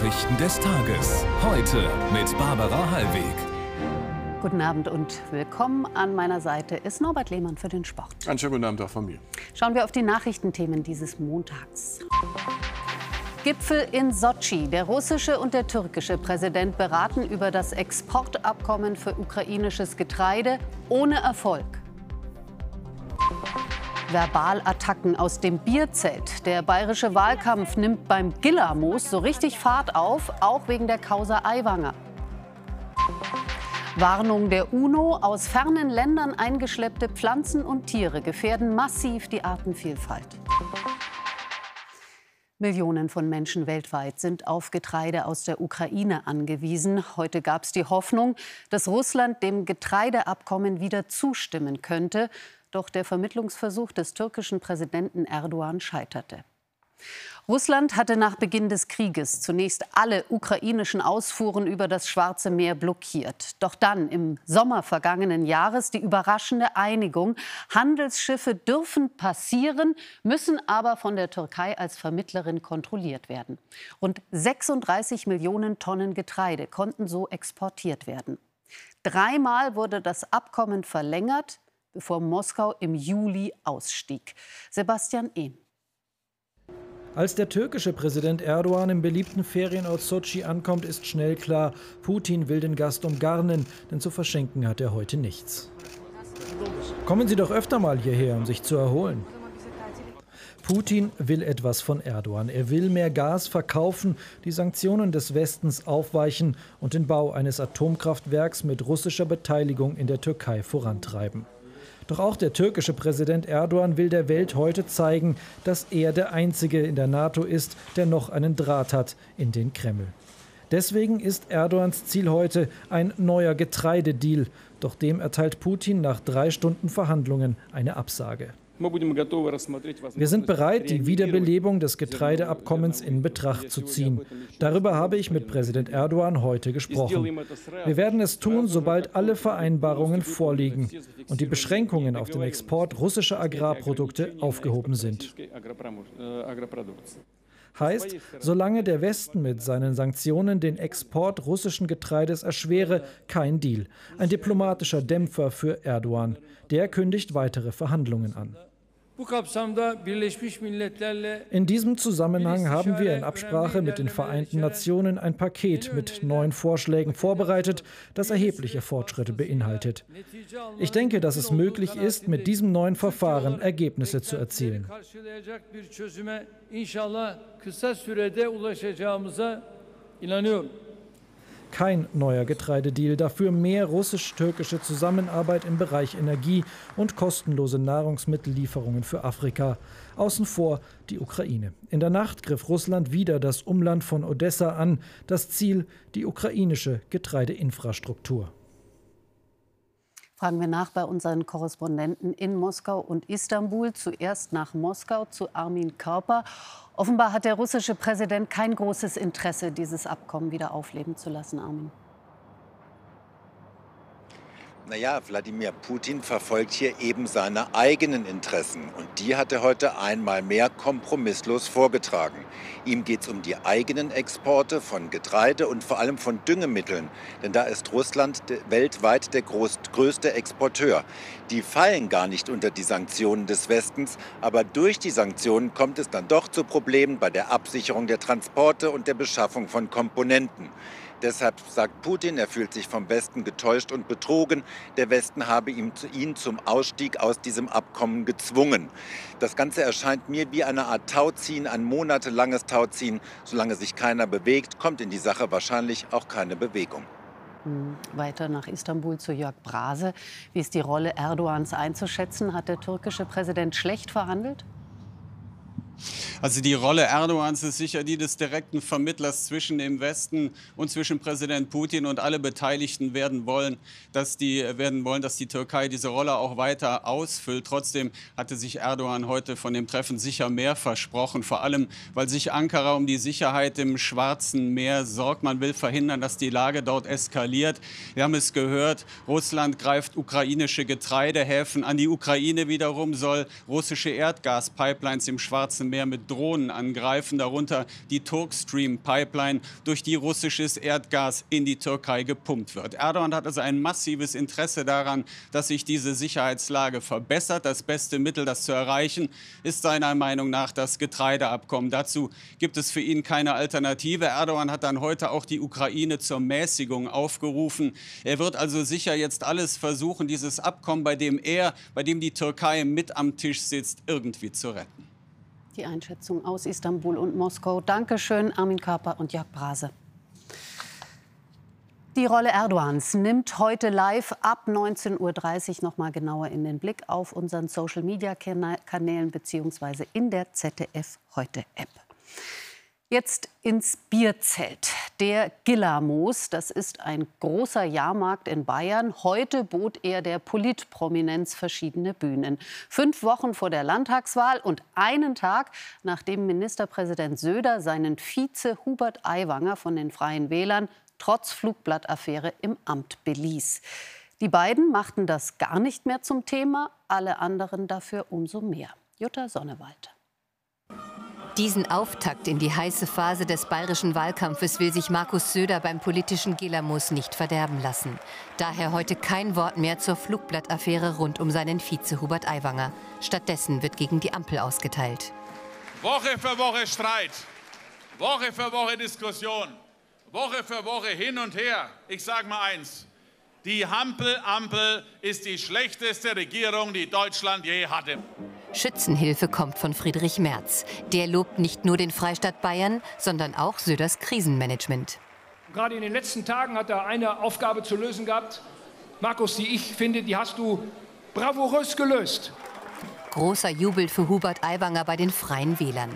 Nachrichten des Tages. Heute mit Barbara Hallweg. Guten Abend und willkommen. An meiner Seite ist Norbert Lehmann für den Sport. Einen schönen guten Abend auch von mir. Schauen wir auf die Nachrichtenthemen dieses Montags. Gipfel in Sotschi. Der russische und der türkische Präsident beraten über das Exportabkommen für ukrainisches Getreide ohne Erfolg. Verbalattacken aus dem Bierzelt. Der bayerische Wahlkampf nimmt beim Gillermoos so richtig Fahrt auf, auch wegen der Causa Aiwanger. Warnung der UNO: Aus fernen Ländern eingeschleppte Pflanzen und Tiere gefährden massiv die Artenvielfalt. Millionen von Menschen weltweit sind auf Getreide aus der Ukraine angewiesen. Heute gab es die Hoffnung, dass Russland dem Getreideabkommen wieder zustimmen könnte. Doch der Vermittlungsversuch des türkischen Präsidenten Erdogan scheiterte. Russland hatte nach Beginn des Krieges zunächst alle ukrainischen Ausfuhren über das Schwarze Meer blockiert. Doch dann im Sommer vergangenen Jahres die überraschende Einigung, Handelsschiffe dürfen passieren, müssen aber von der Türkei als Vermittlerin kontrolliert werden. Rund 36 Millionen Tonnen Getreide konnten so exportiert werden. Dreimal wurde das Abkommen verlängert, bevor Moskau im Juli ausstieg. Sebastian Ehm. Als der türkische Präsident Erdogan im beliebten Ferienort Sochi ankommt, ist schnell klar, Putin will den Gast umgarnen, denn zu verschenken hat er heute nichts. Kommen Sie doch öfter mal hierher, um sich zu erholen. Putin will etwas von Erdogan. Er will mehr Gas verkaufen, die Sanktionen des Westens aufweichen und den Bau eines Atomkraftwerks mit russischer Beteiligung in der Türkei vorantreiben. Doch auch der türkische Präsident Erdogan will der Welt heute zeigen, dass er der Einzige in der NATO ist, der noch einen Draht hat in den Kreml. Deswegen ist Erdogans Ziel heute ein neuer Getreidedeal. Doch dem erteilt Putin nach drei Stunden Verhandlungen eine Absage. Wir sind bereit, die Wiederbelebung des Getreideabkommens in Betracht zu ziehen. Darüber habe ich mit Präsident Erdogan heute gesprochen. Wir werden es tun, sobald alle Vereinbarungen vorliegen und die Beschränkungen auf den Export russischer Agrarprodukte aufgehoben sind. Heißt, solange der Westen mit seinen Sanktionen den Export russischen Getreides erschwere, kein Deal. Ein diplomatischer Dämpfer für Erdogan. Der kündigt weitere Verhandlungen an. In diesem Zusammenhang haben wir in Absprache mit den Vereinten Nationen ein Paket mit neuen Vorschlägen vorbereitet, das erhebliche Fortschritte beinhaltet. Ich denke, dass es möglich ist, mit diesem neuen Verfahren Ergebnisse zu erzielen. İnanıyorum kein neuer Getreidedeal, dafür mehr russisch-türkische Zusammenarbeit im Bereich Energie und kostenlose Nahrungsmittellieferungen für Afrika. Außen vor die Ukraine. In der Nacht griff Russland wieder das Umland von Odessa an, das Ziel die ukrainische Getreideinfrastruktur. Fragen wir nach bei unseren Korrespondenten in Moskau und Istanbul. Zuerst nach Moskau zu Armin Körper. Offenbar hat der russische Präsident kein großes Interesse, dieses Abkommen wieder aufleben zu lassen, Armin. Naja, Wladimir Putin verfolgt hier eben seine eigenen Interessen. Und die hat er heute einmal mehr kompromisslos vorgetragen. Ihm geht es um die eigenen Exporte von Getreide und vor allem von Düngemitteln. Denn da ist Russland weltweit der größte Exporteur. Die fallen gar nicht unter die Sanktionen des Westens. Aber durch die Sanktionen kommt es dann doch zu Problemen bei der Absicherung der Transporte und der Beschaffung von Komponenten. Deshalb sagt Putin, er fühlt sich vom Westen getäuscht und betrogen. Der Westen habe ihn, ihn zum Ausstieg aus diesem Abkommen gezwungen. Das Ganze erscheint mir wie eine Art Tauziehen, ein monatelanges Tauziehen. Solange sich keiner bewegt, kommt in die Sache wahrscheinlich auch keine Bewegung. Hm, weiter nach Istanbul zu Jörg Brase. Wie ist die Rolle Erdogans einzuschätzen? Hat der türkische Präsident schlecht verhandelt? Also die Rolle Erdogans ist sicher die des direkten Vermittlers zwischen dem Westen und zwischen Präsident Putin und alle Beteiligten werden wollen, dass die werden wollen, dass die Türkei diese Rolle auch weiter ausfüllt. Trotzdem hatte sich Erdogan heute von dem Treffen sicher mehr versprochen, vor allem weil sich Ankara um die Sicherheit im Schwarzen Meer sorgt. Man will verhindern, dass die Lage dort eskaliert. Wir haben es gehört, Russland greift ukrainische Getreidehäfen an. Die Ukraine wiederum soll russische Erdgaspipelines im Schwarzen Meer mit Drohnen angreifen, darunter die Turkstream Pipeline, durch die russisches Erdgas in die Türkei gepumpt wird. Erdogan hat also ein massives Interesse daran, dass sich diese Sicherheitslage verbessert. Das beste Mittel, das zu erreichen, ist seiner Meinung nach das Getreideabkommen. Dazu gibt es für ihn keine Alternative. Erdogan hat dann heute auch die Ukraine zur Mäßigung aufgerufen. Er wird also sicher jetzt alles versuchen, dieses Abkommen, bei dem er, bei dem die Türkei mit am Tisch sitzt, irgendwie zu retten. Die Einschätzung aus Istanbul und Moskau. Dankeschön, Armin Körper und Jörg Brase. Die Rolle Erdogans nimmt heute live ab 19.30 Uhr noch mal genauer in den Blick auf unseren Social-Media-Kanälen bzw. in der ZDF Heute App. Jetzt ins Bierzelt. Der Gillermoos, das ist ein großer Jahrmarkt in Bayern. Heute bot er der Politprominenz verschiedene Bühnen. Fünf Wochen vor der Landtagswahl und einen Tag, nachdem Ministerpräsident Söder seinen Vize Hubert Aiwanger von den Freien Wählern trotz Flugblattaffäre im Amt beließ. Die beiden machten das gar nicht mehr zum Thema, alle anderen dafür umso mehr. Jutta Sonnewald. Diesen Auftakt in die heiße Phase des bayerischen Wahlkampfes will sich Markus Söder beim politischen Gelamus nicht verderben lassen. Daher heute kein Wort mehr zur Flugblattaffäre rund um seinen Vize Hubert Aiwanger. Stattdessen wird gegen die Ampel ausgeteilt. Woche für Woche Streit, Woche für Woche Diskussion, Woche für Woche hin und her. Ich sage mal eins, die Hampel-Ampel ist die schlechteste Regierung, die Deutschland je hatte. Schützenhilfe kommt von Friedrich Merz. Der lobt nicht nur den Freistaat Bayern, sondern auch Söders Krisenmanagement. Gerade in den letzten Tagen hat er eine Aufgabe zu lösen gehabt. Markus, die ich finde, die hast du bravourös gelöst. Großer Jubel für Hubert Aiwanger bei den Freien Wählern.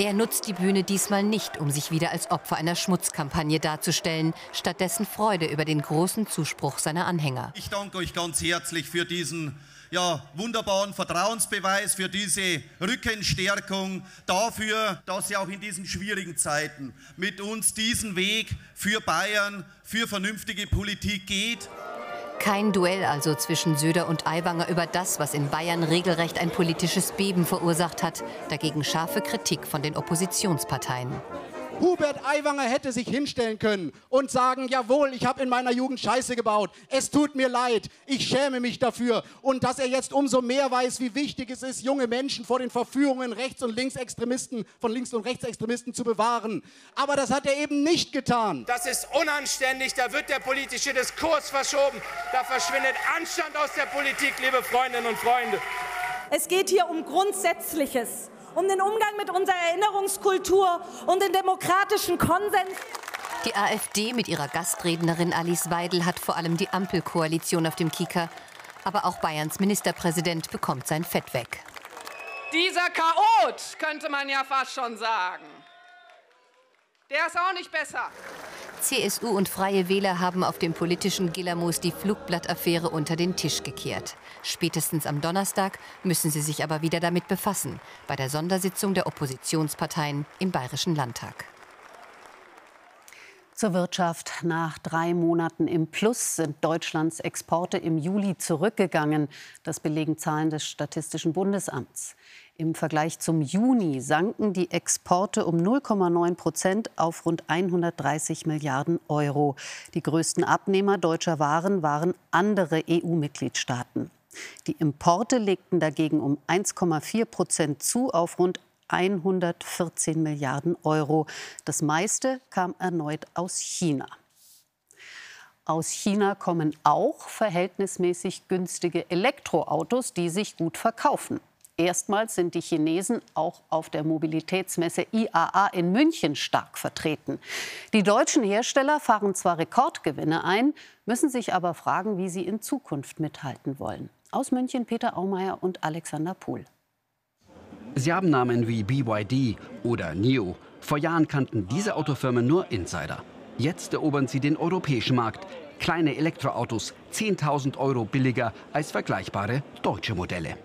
Er nutzt die Bühne diesmal nicht, um sich wieder als Opfer einer Schmutzkampagne darzustellen, stattdessen Freude über den großen Zuspruch seiner Anhänger. Ich danke euch ganz herzlich für diesen ja, wunderbaren Vertrauensbeweis, für diese Rückenstärkung, dafür, dass ihr auch in diesen schwierigen Zeiten mit uns diesen Weg für Bayern, für vernünftige Politik geht. Kein Duell also zwischen Söder und Aiwanger über das, was in Bayern regelrecht ein politisches Beben verursacht hat. Dagegen scharfe Kritik von den Oppositionsparteien. Hubert Aiwanger hätte sich hinstellen können und sagen, jawohl, ich habe in meiner Jugend Scheiße gebaut. Es tut mir leid. Ich schäme mich dafür. Und dass er jetzt umso mehr weiß, wie wichtig es ist, junge Menschen vor den Verführungen Rechts- und Linksextremisten, von Links- und Rechtsextremisten zu bewahren. Aber das hat er eben nicht getan. Das ist unanständig. Da wird der politische Diskurs verschoben. Da verschwindet Anstand aus der Politik, liebe Freundinnen und Freunde. Es geht hier um Grundsätzliches um den Umgang mit unserer Erinnerungskultur und den demokratischen Konsens. Die AfD mit ihrer Gastrednerin Alice Weidel hat vor allem die Ampelkoalition auf dem Kieker. Aber auch Bayerns Ministerpräsident bekommt sein Fett weg. Dieser Chaot, könnte man ja fast schon sagen. Der ist auch nicht besser. CSU und Freie Wähler haben auf dem politischen Gillermoos die Flugblattaffäre unter den Tisch gekehrt. Spätestens am Donnerstag müssen sie sich aber wieder damit befassen, bei der Sondersitzung der Oppositionsparteien im Bayerischen Landtag. Zur Wirtschaft. Nach drei Monaten im Plus sind Deutschlands Exporte im Juli zurückgegangen. Das belegen Zahlen des Statistischen Bundesamts. Im Vergleich zum Juni sanken die Exporte um 0,9 Prozent auf rund 130 Milliarden Euro. Die größten Abnehmer deutscher Waren waren andere EU-Mitgliedstaaten. Die Importe legten dagegen um 1,4 Prozent zu auf rund 114 Milliarden Euro. Das meiste kam erneut aus China. Aus China kommen auch verhältnismäßig günstige Elektroautos, die sich gut verkaufen. Erstmals sind die Chinesen auch auf der Mobilitätsmesse IAA in München stark vertreten. Die deutschen Hersteller fahren zwar Rekordgewinne ein, müssen sich aber fragen, wie sie in Zukunft mithalten wollen. Aus München Peter Aumeier und Alexander Pohl. Sie haben Namen wie BYD oder NIO. Vor Jahren kannten diese Autofirmen nur Insider. Jetzt erobern sie den europäischen Markt. Kleine Elektroautos 10.000 Euro billiger als vergleichbare deutsche Modelle.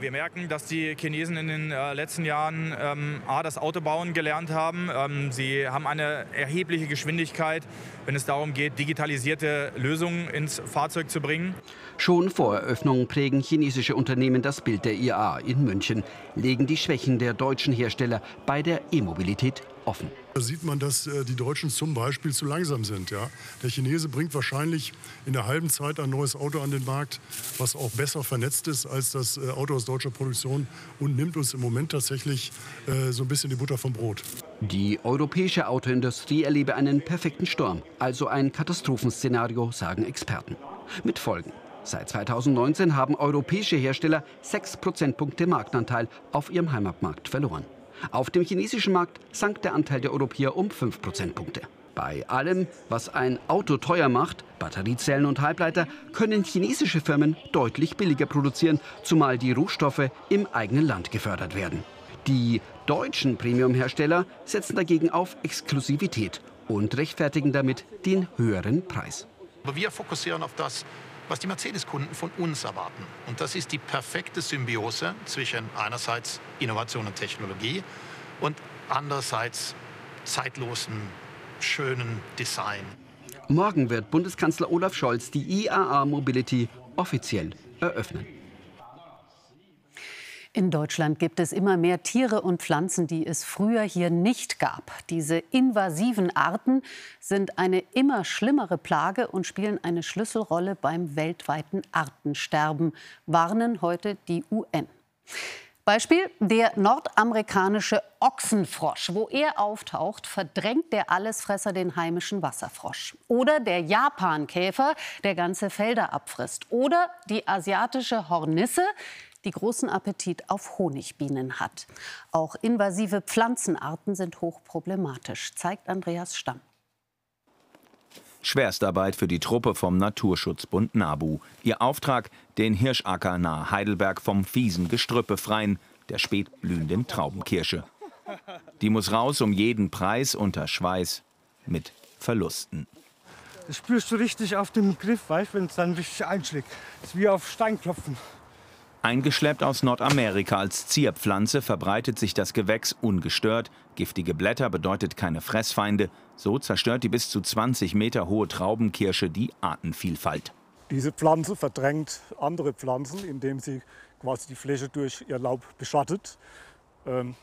Wir merken, dass die Chinesen in den äh, letzten Jahren ähm, A, das Autobauen gelernt haben. Ähm, sie haben eine erhebliche Geschwindigkeit, wenn es darum geht, digitalisierte Lösungen ins Fahrzeug zu bringen. Schon vor Eröffnung prägen chinesische Unternehmen das Bild der IAA in München, legen die Schwächen der deutschen Hersteller bei der E-Mobilität offen. Da sieht man, dass äh, die Deutschen zum Beispiel zu langsam sind. Ja? Der Chinese bringt wahrscheinlich in der halben Zeit ein neues Auto an den Markt, was auch besser vernetzt ist als das äh, Auto aus deutscher Produktion und nimmt uns im Moment tatsächlich äh, so ein bisschen die Butter vom Brot. Die europäische Autoindustrie erlebe einen perfekten Sturm, also ein Katastrophenszenario, sagen Experten. Mit Folgen. Seit 2019 haben europäische Hersteller 6 Prozentpunkte Marktanteil auf ihrem Heimatmarkt verloren. Auf dem chinesischen Markt sank der Anteil der Europäer um 5 Prozentpunkte. Bei allem, was ein Auto teuer macht, Batteriezellen und Halbleiter, können chinesische Firmen deutlich billiger produzieren, zumal die Rohstoffe im eigenen Land gefördert werden. Die deutschen Premiumhersteller setzen dagegen auf Exklusivität und rechtfertigen damit den höheren Preis. Aber wir fokussieren auf das, was die Mercedes-Kunden von uns erwarten. Und das ist die perfekte Symbiose zwischen einerseits Innovation und Technologie und andererseits zeitlosen, schönen Design. Morgen wird Bundeskanzler Olaf Scholz die IAA Mobility offiziell eröffnen. In Deutschland gibt es immer mehr Tiere und Pflanzen, die es früher hier nicht gab. Diese invasiven Arten sind eine immer schlimmere Plage und spielen eine Schlüsselrolle beim weltweiten Artensterben, warnen heute die UN. Beispiel der nordamerikanische Ochsenfrosch. Wo er auftaucht, verdrängt der Allesfresser den heimischen Wasserfrosch. Oder der Japankäfer, der ganze Felder abfrisst. Oder die asiatische Hornisse, die großen Appetit auf Honigbienen hat. Auch invasive Pflanzenarten sind hochproblematisch, zeigt Andreas Stamm. Schwerstarbeit für die Truppe vom Naturschutzbund NABU. Ihr Auftrag, den Hirschacker nahe Heidelberg vom fiesen Gestrüpp befreien, der spätblühenden Traubenkirsche. Die muss raus um jeden Preis unter Schweiß mit Verlusten. Das spürst du richtig auf dem Griff, weißt, wenn es dann richtig einschlägt. Das ist wie auf Steinklopfen. Eingeschleppt aus Nordamerika als Zierpflanze verbreitet sich das Gewächs ungestört. Giftige Blätter bedeutet keine Fressfeinde. So zerstört die bis zu 20 Meter hohe Traubenkirsche die Artenvielfalt. Diese Pflanze verdrängt andere Pflanzen, indem sie quasi die Fläche durch ihr Laub beschattet. Ähm,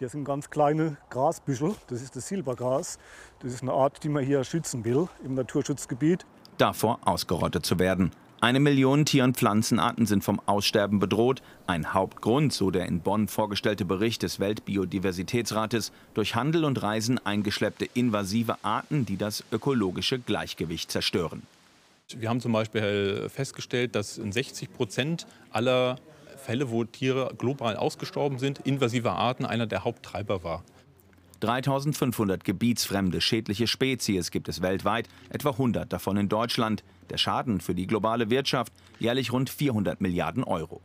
hier sind ganz kleine Grasbüschel, das ist das Silbergras. Das ist eine Art, die man hier schützen will im Naturschutzgebiet. Davor ausgerottet zu werden. Eine Million Tier- und Pflanzenarten sind vom Aussterben bedroht. Ein Hauptgrund, so der in Bonn vorgestellte Bericht des Weltbiodiversitätsrates, durch Handel und Reisen eingeschleppte invasive Arten, die das ökologische Gleichgewicht zerstören. Wir haben zum Beispiel festgestellt, dass in 60 Prozent aller Fälle, wo Tiere global ausgestorben sind, invasive Arten einer der Haupttreiber war. 3500 gebietsfremde schädliche Spezies gibt es weltweit, etwa 100 davon in Deutschland. Der Schaden für die globale Wirtschaft jährlich rund 400 Milliarden Euro.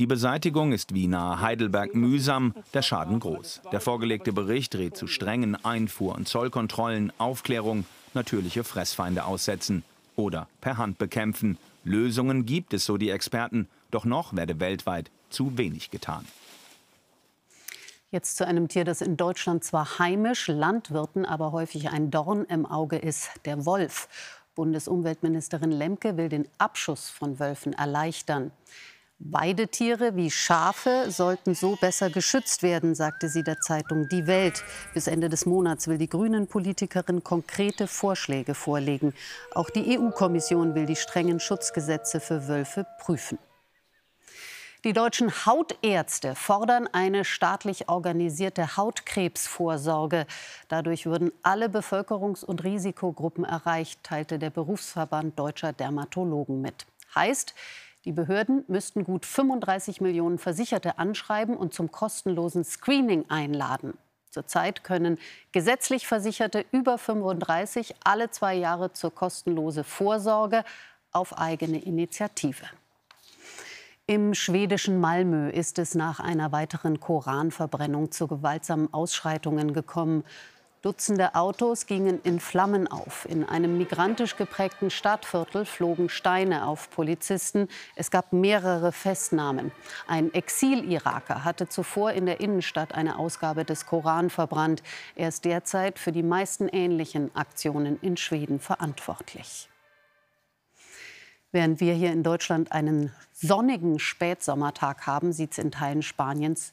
Die Beseitigung ist wie nahe Heidelberg mühsam, der Schaden groß. Der vorgelegte Bericht rät zu strengen Einfuhr- und Zollkontrollen, Aufklärung, natürliche Fressfeinde aussetzen oder per Hand bekämpfen. Lösungen gibt es, so die Experten, doch noch werde weltweit zu wenig getan. Jetzt zu einem Tier, das in Deutschland zwar heimisch, Landwirten aber häufig ein Dorn im Auge ist, der Wolf. Bundesumweltministerin Lemke will den Abschuss von Wölfen erleichtern. Weidetiere wie Schafe sollten so besser geschützt werden, sagte sie der Zeitung Die Welt. Bis Ende des Monats will die Grünen-Politikerin konkrete Vorschläge vorlegen. Auch die EU-Kommission will die strengen Schutzgesetze für Wölfe prüfen. Die deutschen Hautärzte fordern eine staatlich organisierte Hautkrebsvorsorge. Dadurch würden alle Bevölkerungs- und Risikogruppen erreicht, teilte der Berufsverband deutscher Dermatologen mit. Heißt, die Behörden müssten gut 35 Millionen Versicherte anschreiben und zum kostenlosen Screening einladen. Zurzeit können gesetzlich Versicherte über 35 alle zwei Jahre zur kostenlosen Vorsorge auf eigene Initiative. Im schwedischen Malmö ist es nach einer weiteren Koranverbrennung zu gewaltsamen Ausschreitungen gekommen. Dutzende Autos gingen in Flammen auf. In einem migrantisch geprägten Stadtviertel flogen Steine auf Polizisten. Es gab mehrere Festnahmen. Ein Exil-Iraker hatte zuvor in der Innenstadt eine Ausgabe des Koran verbrannt. Er ist derzeit für die meisten ähnlichen Aktionen in Schweden verantwortlich. Während wir hier in Deutschland einen sonnigen Spätsommertag haben, sieht es in Teilen Spaniens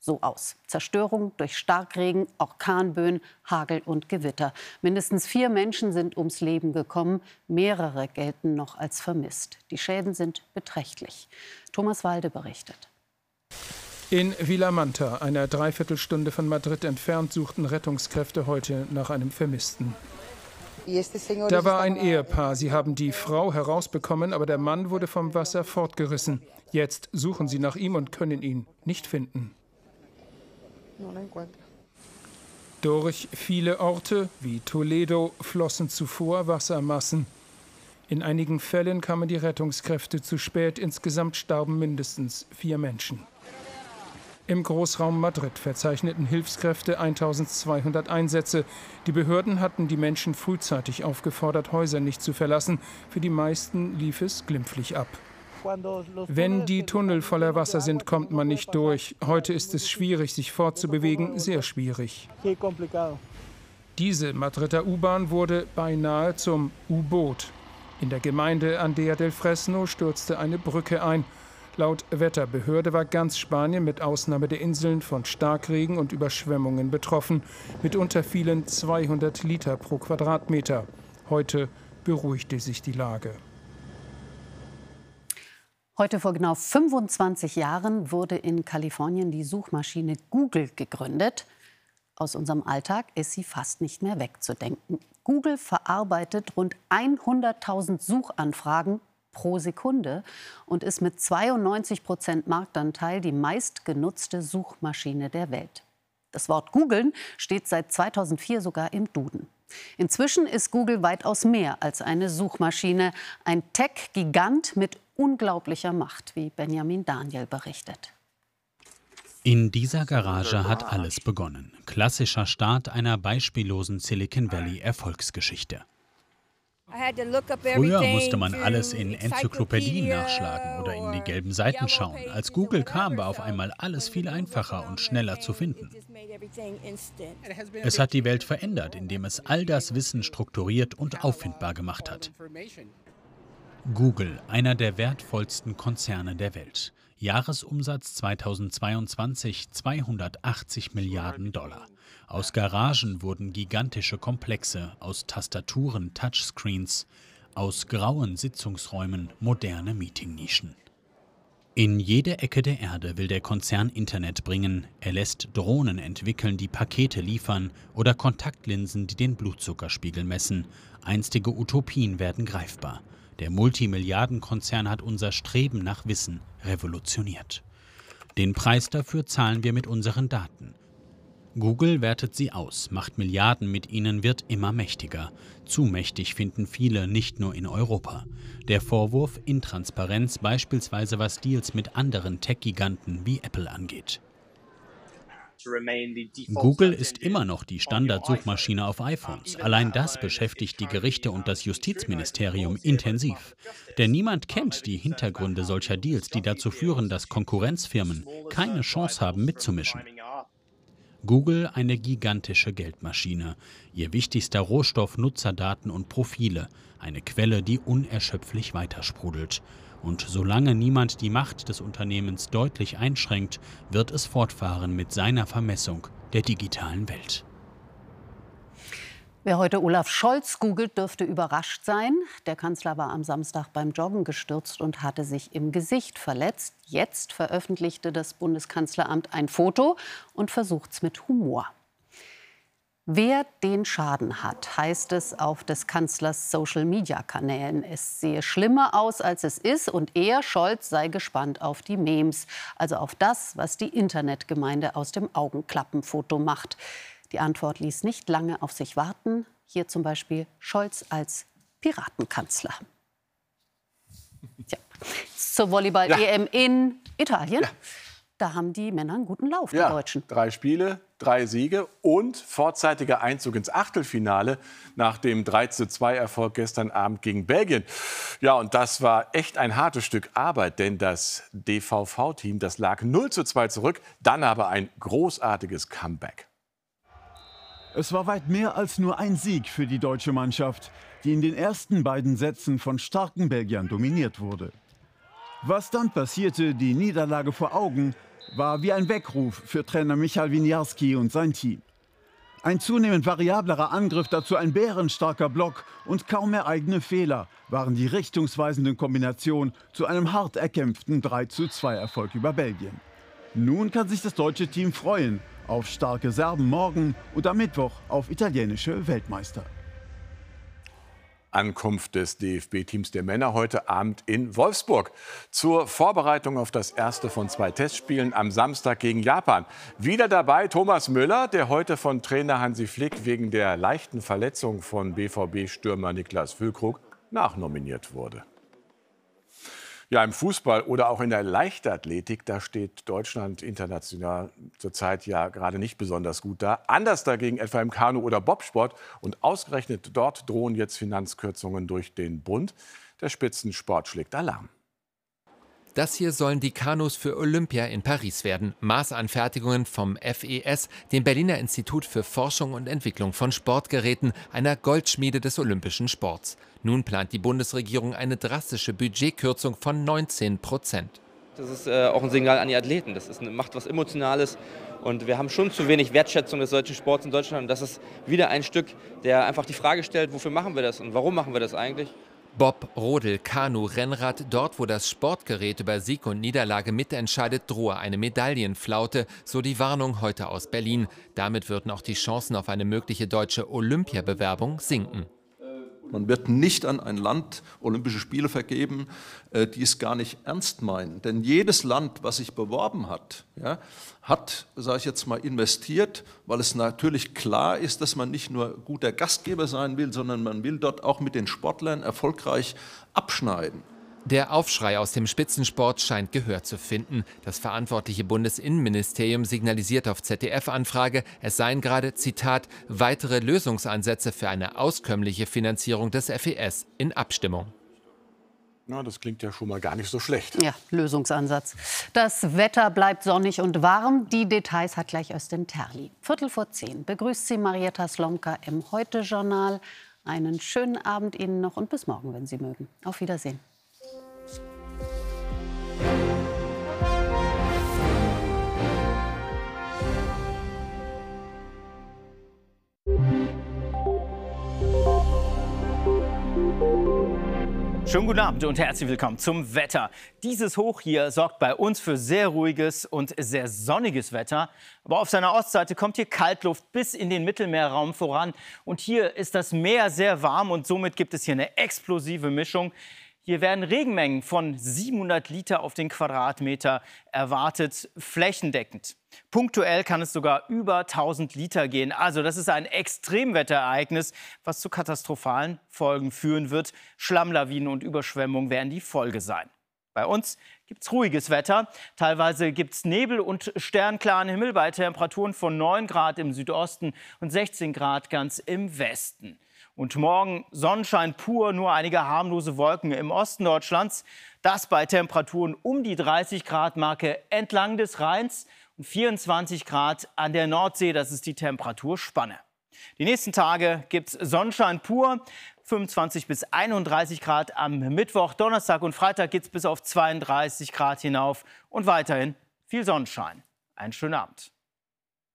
so aus. Zerstörung durch Starkregen, Orkanböen, Hagel und Gewitter. Mindestens vier Menschen sind ums Leben gekommen. Mehrere gelten noch als vermisst. Die Schäden sind beträchtlich. Thomas Walde berichtet. In Villamanta, einer Dreiviertelstunde von Madrid entfernt, suchten Rettungskräfte heute nach einem Vermissten. Da war ein Ehepaar. Sie haben die Frau herausbekommen, aber der Mann wurde vom Wasser fortgerissen. Jetzt suchen sie nach ihm und können ihn nicht finden. Durch viele Orte wie Toledo flossen zuvor Wassermassen. In einigen Fällen kamen die Rettungskräfte zu spät. Insgesamt starben mindestens vier Menschen. Im Großraum Madrid verzeichneten Hilfskräfte 1200 Einsätze. Die Behörden hatten die Menschen frühzeitig aufgefordert, Häuser nicht zu verlassen. Für die meisten lief es glimpflich ab. Wenn die Tunnel voller Wasser sind, kommt man nicht durch. Heute ist es schwierig, sich fortzubewegen, sehr schwierig. Diese Madrider U-Bahn wurde beinahe zum U-Boot. In der Gemeinde Andea del Fresno stürzte eine Brücke ein. Laut Wetterbehörde war ganz Spanien mit Ausnahme der Inseln von Starkregen und Überschwemmungen betroffen. Mitunter fielen 200 Liter pro Quadratmeter. Heute beruhigte sich die Lage. Heute vor genau 25 Jahren wurde in Kalifornien die Suchmaschine Google gegründet. Aus unserem Alltag ist sie fast nicht mehr wegzudenken. Google verarbeitet rund 100.000 Suchanfragen pro Sekunde und ist mit 92 Prozent Marktanteil die meistgenutzte Suchmaschine der Welt. Das Wort Googeln steht seit 2004 sogar im Duden. Inzwischen ist Google weitaus mehr als eine Suchmaschine, ein Tech-Gigant mit unglaublicher Macht, wie Benjamin Daniel berichtet. In dieser Garage hat alles begonnen. Klassischer Start einer beispiellosen Silicon Valley Erfolgsgeschichte. Früher musste man alles in Enzyklopädien nachschlagen oder in die gelben Seiten schauen. Als Google kam, war auf einmal alles viel einfacher und schneller zu finden. Es hat die Welt verändert, indem es all das Wissen strukturiert und auffindbar gemacht hat. Google, einer der wertvollsten Konzerne der Welt. Jahresumsatz 2022 280 Milliarden Dollar. Aus Garagen wurden gigantische Komplexe, aus Tastaturen Touchscreens, aus grauen Sitzungsräumen moderne Meetingnischen. In jede Ecke der Erde will der Konzern Internet bringen. Er lässt Drohnen entwickeln, die Pakete liefern oder Kontaktlinsen, die den Blutzuckerspiegel messen. Einstige Utopien werden greifbar. Der Multimilliardenkonzern hat unser Streben nach Wissen revolutioniert. Den Preis dafür zahlen wir mit unseren Daten. Google wertet sie aus, macht Milliarden mit ihnen, wird immer mächtiger. Zu mächtig finden viele, nicht nur in Europa. Der Vorwurf Intransparenz beispielsweise was Deals mit anderen Tech-Giganten wie Apple angeht. Google ist immer noch die Standardsuchmaschine auf iPhones. Allein das beschäftigt die Gerichte und das Justizministerium intensiv. Denn niemand kennt die Hintergründe solcher Deals, die dazu führen, dass Konkurrenzfirmen keine Chance haben mitzumischen. Google eine gigantische Geldmaschine. Ihr wichtigster Rohstoff Nutzerdaten und Profile. Eine Quelle, die unerschöpflich weitersprudelt. Und solange niemand die Macht des Unternehmens deutlich einschränkt, wird es fortfahren mit seiner Vermessung der digitalen Welt. Wer heute Olaf Scholz googelt, dürfte überrascht sein. Der Kanzler war am Samstag beim Joggen gestürzt und hatte sich im Gesicht verletzt. Jetzt veröffentlichte das Bundeskanzleramt ein Foto und versucht es mit Humor. Wer den Schaden hat, heißt es auf des Kanzlers Social-Media-Kanälen. Es sehe schlimmer aus, als es ist und er, Scholz, sei gespannt auf die Memes, also auf das, was die Internetgemeinde aus dem Augenklappenfoto macht. Die Antwort ließ nicht lange auf sich warten. Hier zum Beispiel Scholz als Piratenkanzler. Tja. Zur Volleyball-EM ja. in Italien. Ja. Da haben die Männer einen guten Lauf, die ja, Deutschen. Drei Spiele, drei Siege und vorzeitiger Einzug ins Achtelfinale nach dem 3-2-Erfolg gestern Abend gegen Belgien. Ja, und das war echt ein hartes Stück Arbeit, denn das DVV-Team, das lag 0 zu 2 zurück, dann aber ein großartiges Comeback. Es war weit mehr als nur ein Sieg für die deutsche Mannschaft, die in den ersten beiden Sätzen von starken Belgiern dominiert wurde. Was dann passierte, die Niederlage vor Augen, war wie ein Weckruf für Trainer Michael Winiarski und sein Team. Ein zunehmend variablerer Angriff, dazu ein bärenstarker Block und kaum mehr eigene Fehler waren die richtungsweisenden Kombinationen zu einem hart erkämpften 32 Erfolg über Belgien. Nun kann sich das deutsche Team freuen auf starke Serben morgen und am Mittwoch auf italienische Weltmeister. Ankunft des DFB-Teams der Männer heute Abend in Wolfsburg. Zur Vorbereitung auf das erste von zwei Testspielen am Samstag gegen Japan. Wieder dabei Thomas Müller, der heute von Trainer Hansi Flick wegen der leichten Verletzung von BVB-Stürmer Niklas Füllkrug nachnominiert wurde. Ja, im Fußball oder auch in der Leichtathletik, da steht Deutschland international zurzeit ja gerade nicht besonders gut da. Anders dagegen etwa im Kanu- oder Bobsport. Und ausgerechnet dort drohen jetzt Finanzkürzungen durch den Bund. Der Spitzensport schlägt Alarm. Das hier sollen die Kanus für Olympia in Paris werden. Maßanfertigungen vom FES, dem Berliner Institut für Forschung und Entwicklung von Sportgeräten, einer Goldschmiede des olympischen Sports. Nun plant die Bundesregierung eine drastische Budgetkürzung von 19 Prozent. Das ist äh, auch ein Signal an die Athleten. Das ist, macht was Emotionales. Und wir haben schon zu wenig Wertschätzung des deutschen Sports in Deutschland. Und das ist wieder ein Stück, der einfach die Frage stellt, wofür machen wir das und warum machen wir das eigentlich? Bob, Rodel, Kanu, Rennrad, dort wo das Sportgerät über Sieg und Niederlage mitentscheidet, drohe eine Medaillenflaute, so die Warnung heute aus Berlin. Damit würden auch die Chancen auf eine mögliche deutsche Olympiabewerbung sinken. Man wird nicht an ein Land Olympische Spiele vergeben, äh, die es gar nicht ernst meinen. Denn jedes Land, was sich beworben hat, ja, hat, sage ich jetzt mal, investiert, weil es natürlich klar ist, dass man nicht nur guter Gastgeber sein will, sondern man will dort auch mit den Sportlern erfolgreich abschneiden. Der Aufschrei aus dem Spitzensport scheint Gehör zu finden. Das verantwortliche Bundesinnenministerium signalisiert auf ZDF-Anfrage, es seien gerade, Zitat, weitere Lösungsansätze für eine auskömmliche Finanzierung des FES in Abstimmung. Na, das klingt ja schon mal gar nicht so schlecht. Ja, Lösungsansatz. Das Wetter bleibt sonnig und warm. Die Details hat gleich Östin Terli. Viertel vor zehn begrüßt sie Marietta Slomka im Heute-Journal. Einen schönen Abend Ihnen noch und bis morgen, wenn Sie mögen. Auf Wiedersehen. Schönen guten Abend und herzlich willkommen zum Wetter. Dieses Hoch hier sorgt bei uns für sehr ruhiges und sehr sonniges Wetter. Aber auf seiner Ostseite kommt hier Kaltluft bis in den Mittelmeerraum voran. Und hier ist das Meer sehr warm und somit gibt es hier eine explosive Mischung. Hier werden Regenmengen von 700 Liter auf den Quadratmeter erwartet, flächendeckend. Punktuell kann es sogar über 1000 Liter gehen. Also das ist ein Extremwetterereignis, was zu katastrophalen Folgen führen wird. Schlammlawinen und Überschwemmungen werden die Folge sein. Bei uns gibt es ruhiges Wetter. Teilweise gibt es Nebel und sternklaren Himmel bei Temperaturen von 9 Grad im Südosten und 16 Grad ganz im Westen. Und morgen Sonnenschein pur, nur einige harmlose Wolken im Osten Deutschlands. Das bei Temperaturen um die 30 Grad Marke entlang des Rheins und 24 Grad an der Nordsee. Das ist die Temperaturspanne. Die nächsten Tage gibt es Sonnenschein pur. 25 bis 31 Grad am Mittwoch, Donnerstag und Freitag geht es bis auf 32 Grad hinauf und weiterhin viel Sonnenschein. Einen schönen Abend.